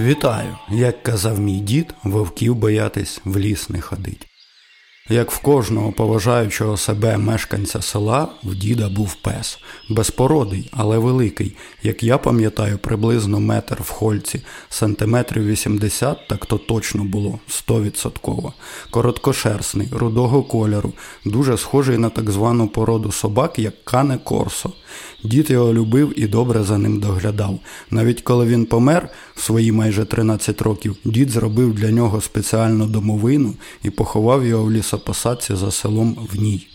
Вітаю! Як казав мій дід, вовків боятись в ліс не ходить. Як в кожного поважаючого себе мешканця села, в діда був пес, безпородий, але великий, як я пам'ятаю, приблизно метр в хольці, сантиметрів 80, так то точно було, стовідсотково. Короткошерстний, рудого кольору, дуже схожий на так звану породу собак, як кане корсо. Дід його любив і добре за ним доглядав. Навіть коли він помер в свої майже 13 років, дід зробив для нього спеціальну домовину і поховав його в лісопосадці за селом в ній.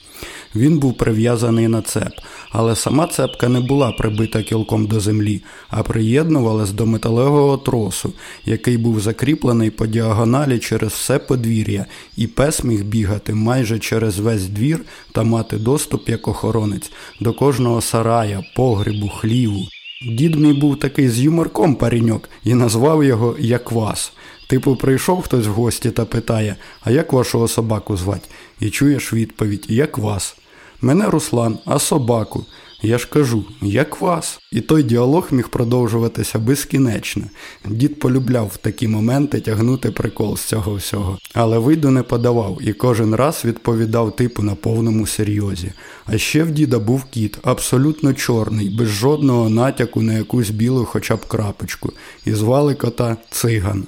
Він був прив'язаний на цеп, але сама цепка не була прибита кілком до землі, а приєднувалась до металевого тросу, який був закріплений по діагоналі через все подвір'я, і пес міг бігати майже через весь двір та мати доступ як охоронець до кожного сарая, погрібу, хліву. Дід мій був такий з юморком паріньок і назвав його як вас. Типу, прийшов хтось в гості та питає, а як вашого собаку звать? І чуєш відповідь, як вас. Мене Руслан, а собаку. Я ж кажу, як вас. І той діалог міг продовжуватися безкінечно. Дід полюбляв в такі моменти тягнути прикол з цього всього. Але виду не подавав і кожен раз відповідав типу на повному серйозі. А ще в діда був кіт, абсолютно чорний, без жодного натяку на якусь білу хоча б крапочку. І звали кота циган.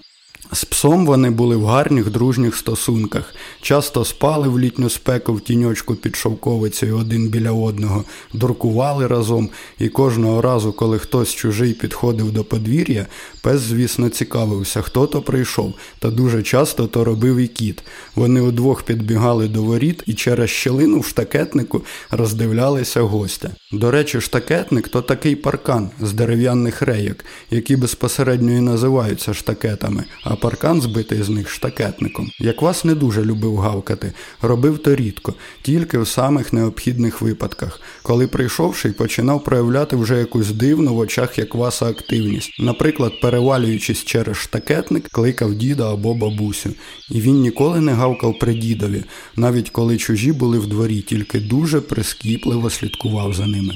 З псом вони були в гарних дружніх стосунках, часто спали в літню спеку в тіньочку під шовковицею один біля одного, дуркували разом, і кожного разу, коли хтось чужий підходив до подвір'я, пес, звісно, цікавився, хто то прийшов, та дуже часто то робив і кіт. Вони удвох підбігали до воріт і через щелину в штакетнику роздивлялися гостя. До речі, штакетник то такий паркан з дерев'яних рейок, які безпосередньо і називаються штакетами. а паркан збитий з них штакетником. Як вас не дуже любив гавкати, робив то рідко, тільки в самих необхідних випадках, коли прийшовши починав проявляти вже якусь дивну в очах як васа активність. Наприклад, перевалюючись через штакетник, кликав діда або бабусю. І він ніколи не гавкав при дідові, навіть коли чужі були в дворі, тільки дуже прискіпливо слідкував за ними.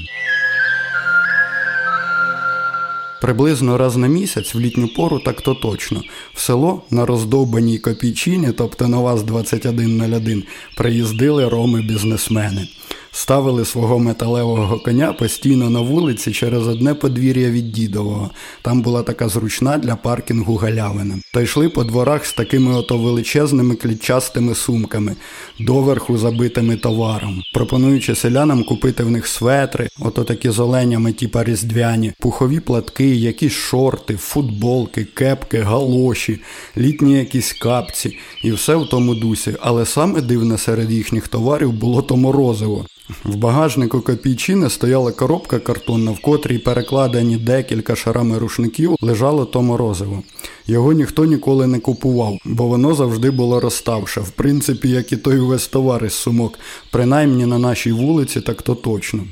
Приблизно раз на місяць в літню пору так то точно. В село на роздовбаній копійчині, тобто на вас 2101, приїздили роми-бізнесмени ставили свого металевого коня постійно на вулиці через одне подвір'я від дідового. Там була така зручна для паркінгу галявина. Та йшли по дворах з такими ото величезними клітчастими сумками, доверху забитими товаром, пропонуючи селянам купити в них светри, ото такі з оленями, типа різдвяні, пухові платки, якісь шорти, футболки, кепки, галоші, літні якісь капці і все в тому дусі. Але саме дивне серед їхніх товарів було то морозиво. В багажнику копійчини стояла коробка картонна, в котрій перекладені декілька шарами рушників лежало то морозиво. Його ніхто ніколи не купував, бо воно завжди було розставше, в принципі, як і той увесь товар із сумок, принаймні на нашій вулиці, так то точно.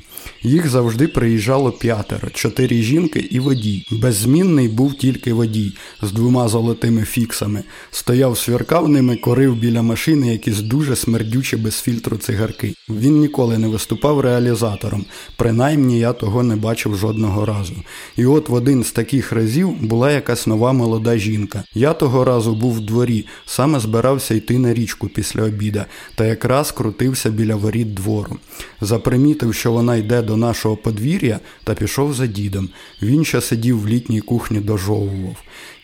Їх завжди приїжджало п'ятеро, чотири жінки і водій. Беззмінний був тільки водій з двома золотими фіксами. Стояв, свіркав ними, корив біля машини якісь дуже смердючі без фільтру цигарки. Він ніколи не виступав реалізатором, принаймні я того не бачив жодного разу. І от в один з таких разів була якась нова молода жінка. Я того разу був в дворі, саме збирався йти на річку після обіда, та якраз крутився біля воріт двору. Запримітив, що вона йде до нашого подвір'я та пішов за дідом. Він ще сидів в літній кухні дожовував.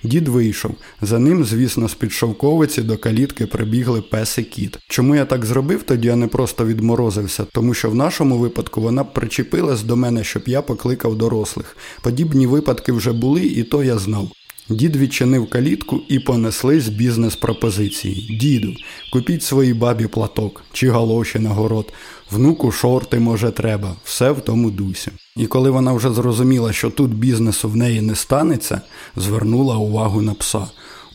Дід вийшов. За ним, звісно, з-під шовковиці до калітки прибігли пес і кіт. Чому я так зробив, тоді я не просто відморозився, тому що в нашому випадку вона причепилась до мене, щоб я покликав дорослих. Подібні випадки вже були, і то я знав. Дід відчинив калітку і понеслись бізнес-пропозиції. Діду, купіть своїй бабі платок чи галоші на город, внуку шорти, може, треба, все в тому дусі. І коли вона вже зрозуміла, що тут бізнесу в неї не станеться, звернула увагу на пса.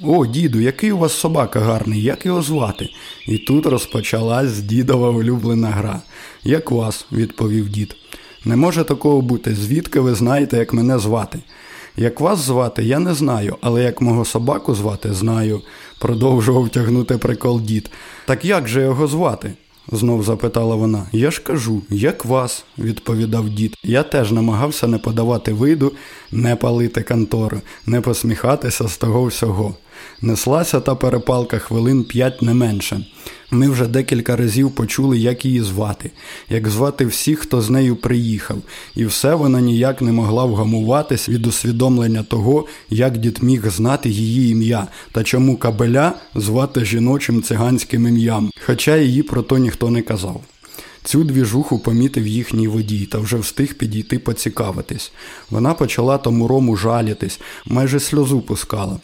О, діду, який у вас собака гарний, як його звати? І тут розпочалась дідова улюблена гра. Як вас, відповів дід. Не може такого бути, звідки ви знаєте, як мене звати? Як вас звати, я не знаю, але як мого собаку звати, знаю, продовжував тягнути прикол дід. Так як же його звати? Знов запитала вона. Я ж кажу, як вас, відповідав дід. Я теж намагався не подавати виду, не палити контору, не посміхатися з того всього. Неслася та перепалка хвилин п'ять не менше. Ми вже декілька разів почули, як її звати, як звати всіх, хто з нею приїхав, і все вона ніяк не могла вгамуватись від усвідомлення того, як дід міг знати її ім'я та чому кабеля звати жіночим циганським ім'ям, хоча її про то ніхто не казав. Цю двіжуху помітив їхній водій та вже встиг підійти поцікавитись. Вона почала тому рому жалітись, майже сльозу пускала.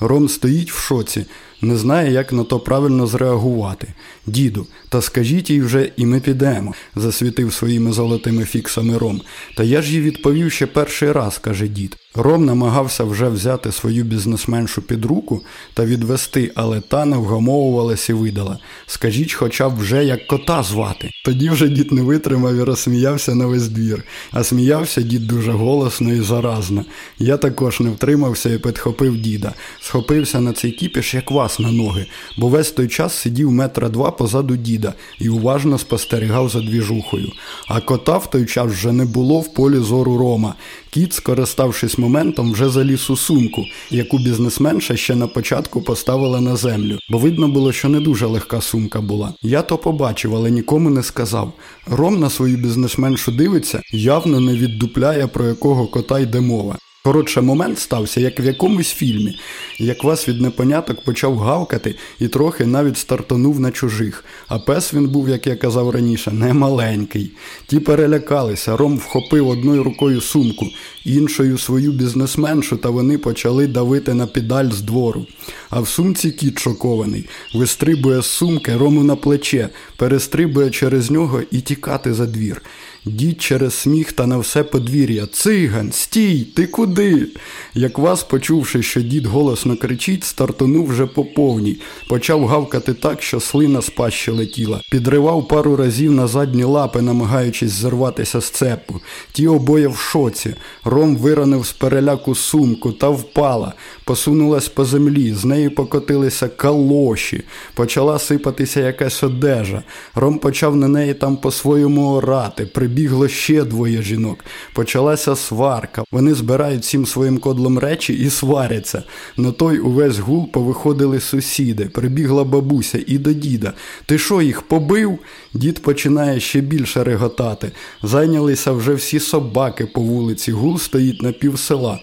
Ром стоїть в шоці, не знає, як на то правильно зреагувати. Діду, та скажіть їй вже, і ми підемо, засвітив своїми золотими фіксами Ром. Та я ж їй відповів ще перший раз, каже дід. Ром намагався вже взяти свою бізнесменшу під руку та відвести, але та не вгамовувалась і видала. Скажіть, хоча б вже як кота звати. Тоді вже дід не витримав і розсміявся на весь двір. А сміявся дід дуже голосно і заразно. Я також не втримався і підхопив діда. Схопився на цей кіпіш, як вас на ноги, бо весь той час сидів метра два позаду діда і уважно спостерігав за двіжухою. А кота в той час вже не було в полі зору Рома. Кіт, скориставшись моментом, вже заліз у сумку, яку бізнесменша ще на початку поставила на землю, бо видно було, що не дуже легка сумка була. Я то побачив, але нікому не сказав. Ром на свою бізнесменшу дивиться, явно не віддупляє, про якого кота йде мова. Коротше, момент стався, як в якомусь фільмі, як вас від непоняток почав гавкати і трохи навіть стартонув на чужих. А пес він був, як я казав раніше, не маленький. Ті перелякалися, Ром вхопив одною рукою сумку, іншою свою бізнесменшу, та вони почали давити на педаль з двору. А в сумці кіт шокований, вистрибує з сумки Рому на плече, перестрибує через нього і тікати за двір. Дід через сміх та на все подвір'я. Циган, стій, ти куди? Як вас, почувши, що дід голосно кричить, стартонув вже по повній. Почав гавкати так, що слина з пащі летіла. Підривав пару разів на задні лапи, намагаючись зірватися з цепу. Ті обоє в шоці. Ром виронив з переляку сумку та впала. Посунулась по землі, з неї покотилися калоші. Почала сипатися якась одежа. Ром почав на неї там по-своєму орати прибігло ще двоє жінок. Почалася сварка. Вони збирають всім своїм кодлом речі і сваряться. На той увесь гул повиходили сусіди. Прибігла бабуся і до діда. Ти що, їх побив? Дід починає ще більше реготати. Зайнялися вже всі собаки по вулиці. Гул стоїть на пів села.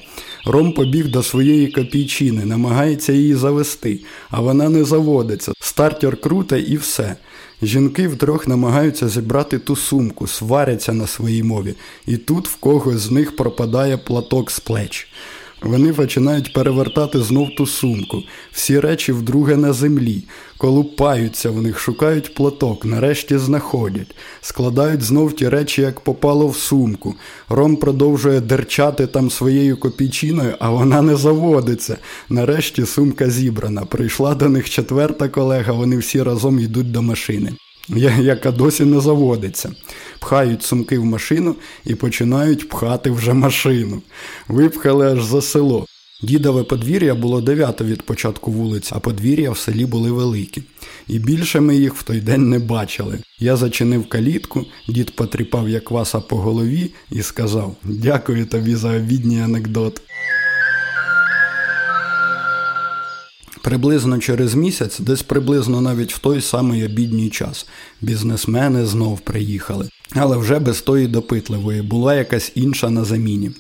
Ром побіг до своєї копійчини, намагається її завести, а вона не заводиться. Стартер круте і все. Жінки втрьох намагаються зібрати ту сумку, сваряться на своїй мові, і тут в когось з них пропадає платок з плеч. Вони починають перевертати знов ту сумку, всі речі вдруге на землі, колупаються в них, шукають платок, нарешті знаходять, складають знов ті речі, як попало в сумку. Ром продовжує дерчати там своєю копійчиною, а вона не заводиться. Нарешті сумка зібрана. Прийшла до них четверта колега, вони всі разом йдуть до машини яка досі не заводиться. Пхають сумки в машину і починають пхати вже машину. Випхали аж за село. Дідове подвір'я було дев'яте від початку вулиці, а подвір'я в селі були великі. І більше ми їх в той день не бачили. Я зачинив калітку, дід потріпав Якваса по голові і сказав: Дякую тобі за обідній анекдот. Приблизно через місяць, десь приблизно навіть в той самий обідній час, бізнесмени знов приїхали. Але вже без тої допитливої була якась інша на заміні.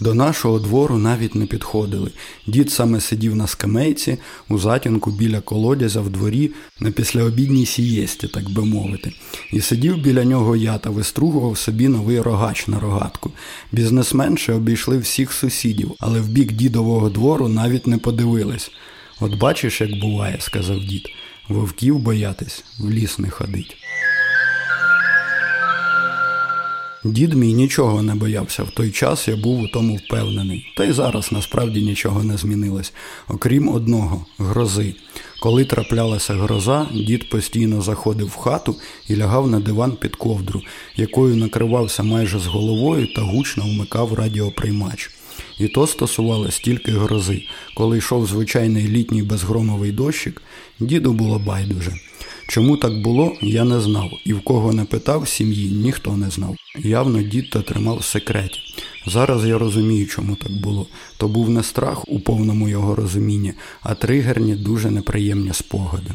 До нашого двору навіть не підходили. Дід саме сидів на скамейці, у затінку біля колодязя в дворі на післяобідній сієсті, так би мовити. І сидів біля нього я та вистругував собі новий рогач на рогатку. Бізнесменші обійшли всіх сусідів, але в бік дідового двору навіть не подивились. От бачиш, як буває, сказав дід, вовків боятись, в ліс не ходить. Дід мій нічого не боявся. В той час я був у тому впевнений. Та й зараз насправді нічого не змінилось, окрім одного грози. Коли траплялася гроза, дід постійно заходив в хату і лягав на диван під ковдру, якою накривався майже з головою та гучно вмикав радіоприймач. І то стосувалось тільки грози. Коли йшов звичайний літній безгромовий дощик, діду було байдуже. Чому так було, я не знав, і в кого не питав сім'ї, ніхто не знав. Явно дід то тримав в секреті. Зараз я розумію, чому так було. То був не страх у повному його розумінні, а тригерні, дуже неприємні спогади.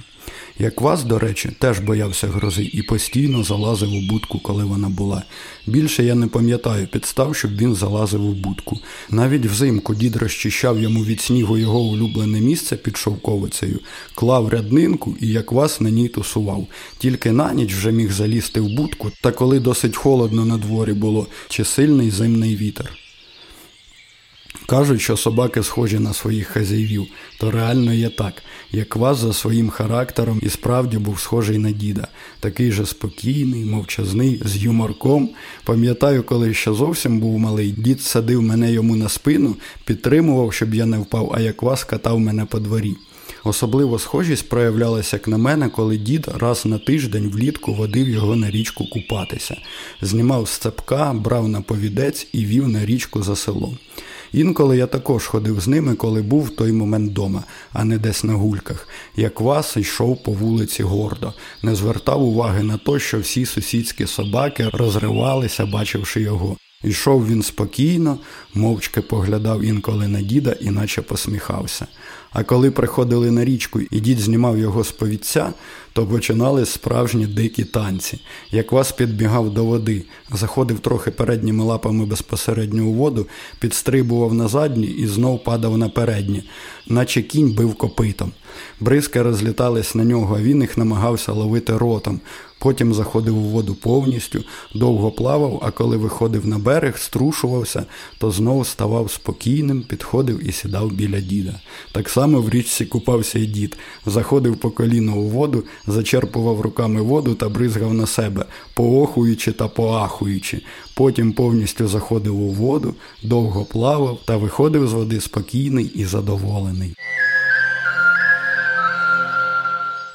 Як вас, до речі, теж боявся грози і постійно залазив у будку, коли вона була. Більше я не пам'ятаю підстав, щоб він залазив у будку. Навіть взимку дід розчищав йому від снігу його улюблене місце під шовковицею, клав ряднинку і як вас на ній тусував. Тільки на ніч вже міг залізти в будку, та коли досить холодно на дворі було, чи сильний зимний вітер. Кажуть, що собаки схожі на своїх хазяївів, то реально є так. Як вас за своїм характером і справді був схожий на діда, такий же спокійний, мовчазний, з юморком. Пам'ятаю, коли ще зовсім був малий, дід садив мене йому на спину, підтримував, щоб я не впав, а як вас катав мене по дворі. Особливо схожість проявлялася як на мене, коли дід раз на тиждень влітку водив його на річку купатися, знімав з цепка, брав на повідець і вів на річку за селом. Інколи я також ходив з ними, коли був в той момент дома, а не десь на гульках. Як вас йшов по вулиці гордо, не звертав уваги на те, що всі сусідські собаки розривалися, бачивши його. Йшов він спокійно, мовчки поглядав інколи на діда, іначе посміхався. А коли приходили на річку і дід знімав його з повідця, то починали справжні дикі танці. Як вас підбігав до води, заходив трохи передніми лапами безпосередньо у воду, підстрибував на задні і знов падав на передні, наче кінь бив копитом. Бризки розлітались на нього, а він їх намагався ловити ротом. Потім заходив у воду повністю, довго плавав, а коли виходив на берег, струшувався, то знову ставав спокійним, підходив і сідав біля діда. Так само в річці купався і дід, заходив по коліно у воду, зачерпував руками воду та бризгав на себе, поохуючи та поахуючи. Потім повністю заходив у воду, довго плавав та виходив з води спокійний і задоволений.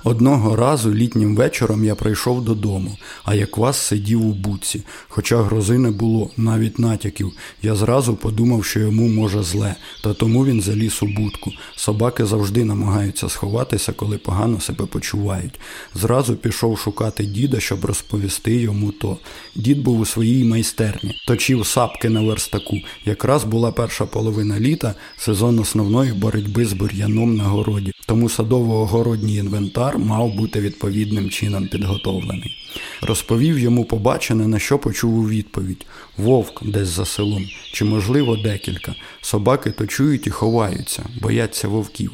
Одного разу літнім вечором я прийшов додому, а як вас сидів у буці. Хоча грози не було, навіть натяків. Я зразу подумав, що йому може зле, та тому він заліз у будку. Собаки завжди намагаються сховатися, коли погано себе почувають. Зразу пішов шукати діда, щоб розповісти йому то. Дід був у своїй майстерні, точив сапки на верстаку. Якраз була перша половина літа, сезон основної боротьби з бур'яном на городі. Тому садово-огородній інвентар мав бути відповідним чином підготовлений. Розповів йому побачене, на що почув у відповідь вовк десь за селом, чи, можливо, декілька. Собаки то чують і ховаються, бояться вовків.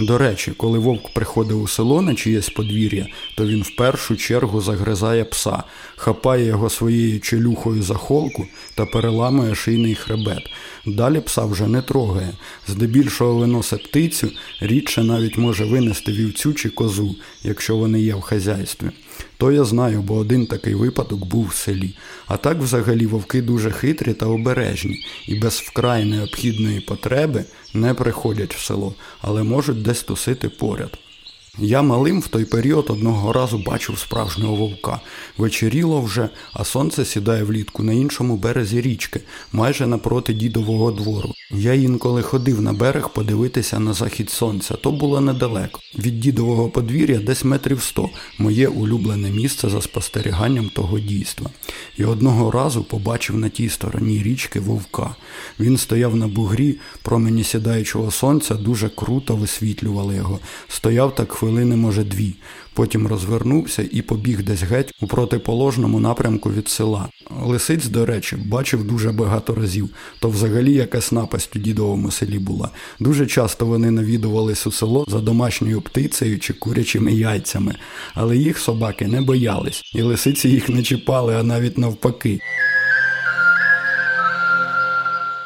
До речі, коли вовк приходив у село на чиєсь подвір'я, то він в першу чергу загризає пса, хапає його своєю челюхою за холку та переламує шийний хребет. Далі пса вже не трогає. Здебільшого виносить птицю, рідше навіть може винести вівцю чи козу, якщо вони є в хазяйстві. То я знаю, бо один такий випадок був в селі. А так взагалі вовки дуже хитрі та обережні і без вкрай необхідної потреби не приходять в село, але можуть десь тусити поряд. Я малим в той період одного разу бачив справжнього вовка. Вечеріло вже, а сонце сідає влітку на іншому березі річки, майже напроти дідового двору. Я інколи ходив на берег подивитися на захід сонця, то було недалеко. Від дідового подвір'я десь метрів сто, моє улюблене місце за спостеріганням того дійства. І одного разу побачив на тій стороні річки вовка. Він стояв на бугрі, промені сідаючого сонця дуже круто висвітлювали його. Стояв так хвилини, може, дві. Потім розвернувся і побіг десь геть у протиположному напрямку від села. Лисиць, до речі, бачив дуже багато разів, то взагалі якась напасть у дідовому селі була. Дуже часто вони навідувались у село за домашньою птицею чи курячими яйцями, але їх собаки не боялись, і лисиці їх не чіпали, а навіть навпаки.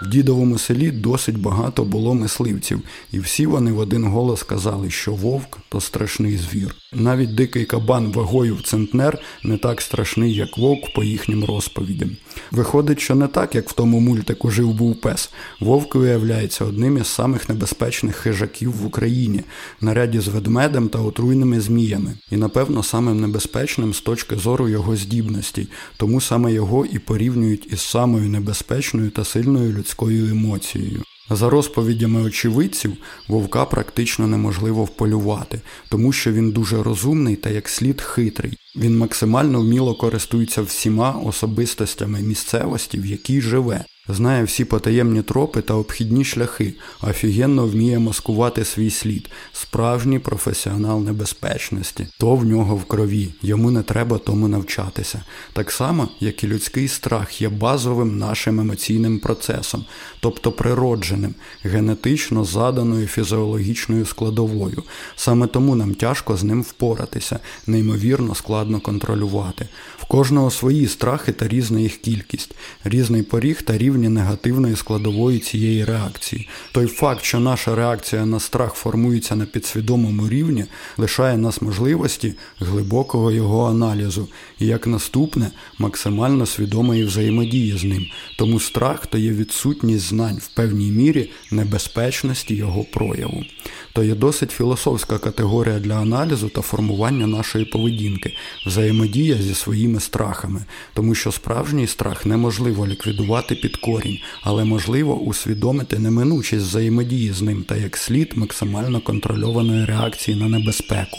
В дідовому селі досить багато було мисливців, і всі вони в один голос казали, що вовк то страшний звір. Навіть дикий кабан вагою в центнер не так страшний, як вовк по їхнім розповідям. Виходить, що не так, як в тому мультику жив був пес. Вовк виявляється одним із самих небезпечних хижаків в Україні, наряді з ведмедем та отруйними зміями, і, напевно, самим небезпечним з точки зору його здібностей, тому саме його і порівнюють із самою небезпечною та сильною людською емоцією. За розповідями очевидців, вовка практично неможливо вполювати, тому що він дуже розумний та як слід хитрий. Він максимально вміло користується всіма особистостями місцевості, в якій живе. Знає всі потаємні тропи та обхідні шляхи, офігенно вміє маскувати свій слід, справжній професіонал небезпечності. То в нього в крові, йому не треба тому навчатися. Так само, як і людський страх є базовим нашим емоційним процесом, тобто природженим, генетично заданою фізіологічною складовою. Саме тому нам тяжко з ним впоратися, неймовірно складно контролювати. В кожного свої страхи та різна їх кількість, різний поріг та рівні негативної складової цієї реакції. Той факт, що наша реакція на страх формується на підсвідомому рівні, лишає нас можливості глибокого його аналізу і як наступне максимально свідомої взаємодії з ним. Тому страх то є відсутність знань в певній мірі небезпечності його прояву. То є досить філософська категорія для аналізу та формування нашої поведінки, взаємодія зі своїми страхами, тому що справжній страх неможливо ліквідувати під корінь, але можливо усвідомити неминучість взаємодії з ним та як слід максимально контрольованої реакції на небезпеку.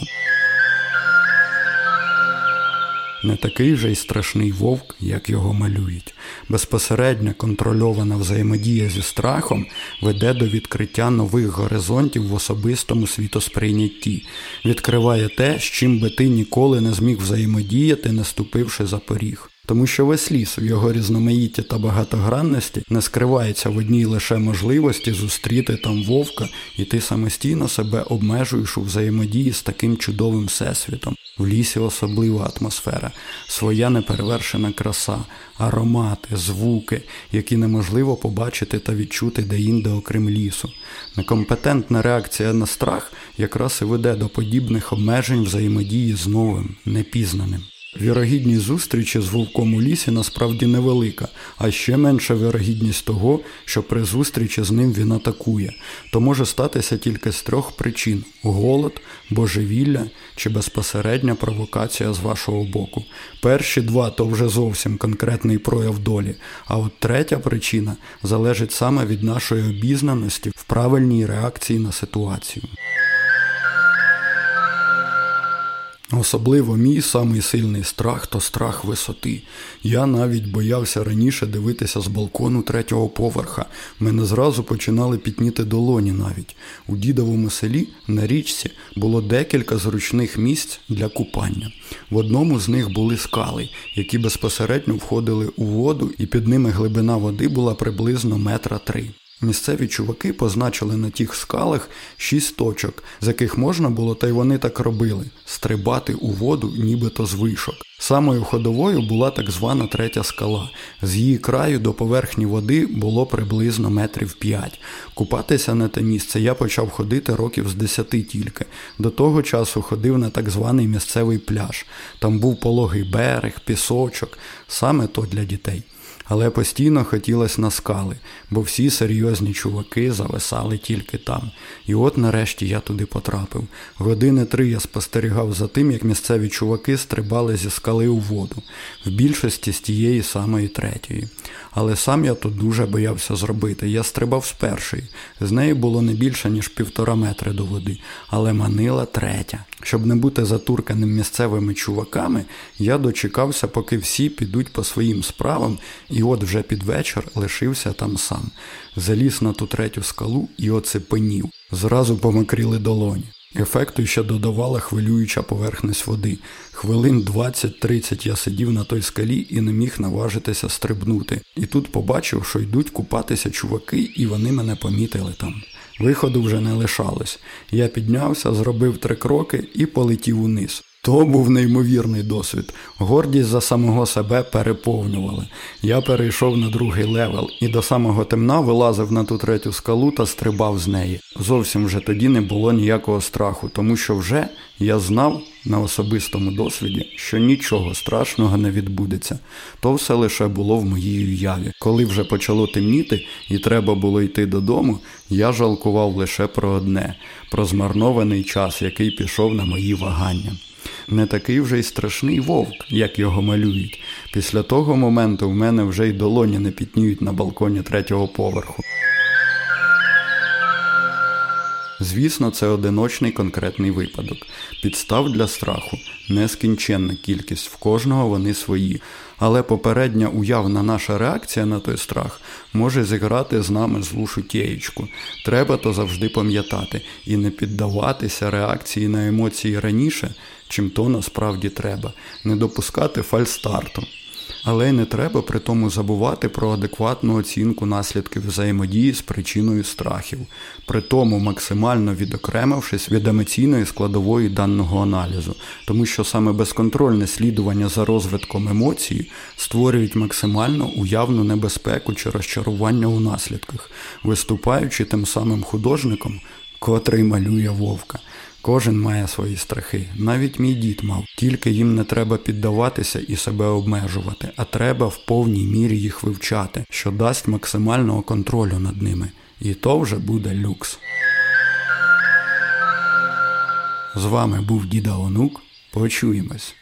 Не такий же й страшний вовк, як його малюють. Безпосередня контрольована взаємодія зі страхом веде до відкриття нових горизонтів в особистому світосприйнятті, відкриває те, з чим би ти ніколи не зміг взаємодіяти, не ступивши за поріг. Тому що весь ліс в його різноманітті та багатогранності не скривається в одній лише можливості зустріти там вовка, і ти самостійно себе обмежуєш у взаємодії з таким чудовим всесвітом. В лісі особлива атмосфера, своя неперевершена краса, аромати, звуки, які неможливо побачити та відчути деінде окрім лісу. Некомпетентна реакція на страх якраз і веде до подібних обмежень взаємодії з новим, непізнаним. Вірогідність зустрічі з вовком у лісі насправді невелика, а ще менша вірогідність того, що при зустрічі з ним він атакує. То може статися тільки з трьох причин: голод, божевілля чи безпосередня провокація з вашого боку. Перші два то вже зовсім конкретний прояв долі, а от третя причина залежить саме від нашої обізнаності в правильній реакції на ситуацію. Особливо мій самий сильний страх то страх висоти. Я навіть боявся раніше дивитися з балкону третього поверха. Мене зразу починали пітніти долоні навіть. У дідовому селі на річці було декілька зручних місць для купання. В одному з них були скали, які безпосередньо входили у воду, і під ними глибина води була приблизно метра три. Місцеві чуваки позначили на тих скалах шість точок, з яких можна було, та й вони так робили стрибати у воду, нібито з вишок. Самою ходовою була так звана третя скала. З її краю до поверхні води було приблизно метрів п'ять. Купатися на те місце я почав ходити років з десяти тільки. До того часу ходив на так званий місцевий пляж. Там був пологий берег, пісочок, саме то для дітей але постійно хотілося на скали, бо всі серйозні чуваки зависали тільки там. І от нарешті я туди потрапив. Години три я спостерігав за тим, як місцеві чуваки стрибали зі скали у воду, в більшості з тієї самої третьої. Але сам я тут дуже боявся зробити. Я стрибав з першої. З неї було не більше, ніж півтора метри до води, але манила третя. Щоб не бути затурканим місцевими чуваками, я дочекався, поки всі підуть по своїм справам, і от вже під вечір лишився там сам. Заліз на ту третю скалу і оцепенів. Зразу помокріли долоні. Ефекту ще додавала хвилююча поверхність води. Хвилин 20-30 я сидів на той скалі і не міг наважитися стрибнути. І тут побачив, що йдуть купатися чуваки, і вони мене помітили там. Виходу вже не лишалось. Я піднявся, зробив три кроки і полетів униз. То був неймовірний досвід. Гордість за самого себе переповнювали. Я перейшов на другий level і до самого темна вилазив на ту третю скалу та стрибав з неї. Зовсім вже тоді не було ніякого страху, тому що вже я знав на особистому досвіді, що нічого страшного не відбудеться. То все лише було в моїй уяві. Коли вже почало темніти і треба було йти додому, я жалкував лише про одне про змарнований час, який пішов на мої вагання не такий вже й страшний вовк, як його малюють. Після того моменту в мене вже й долоні не пітніють на балконі третього поверху. Звісно, це одиночний конкретний випадок. Підстав для страху нескінченна кількість, в кожного вони свої. Але попередня уявна наша реакція на той страх може зіграти з нами злу шутєєчку. Треба то завжди пам'ятати і не піддаватися реакції на емоції раніше, чим то насправді треба, не допускати фальстарту. Але й не треба при тому забувати про адекватну оцінку наслідків взаємодії з причиною страхів, при тому максимально відокремившись від емоційної складової даного аналізу, тому що саме безконтрольне слідування за розвитком емоцій створюють максимально уявну небезпеку чи розчарування у наслідках, виступаючи тим самим художником, котрий малює вовка. Кожен має свої страхи. Навіть мій дід мав. Тільки їм не треба піддаватися і себе обмежувати, а треба в повній мірі їх вивчати, що дасть максимального контролю над ними. І то вже буде люкс. З вами був діда Онук. Почуємось.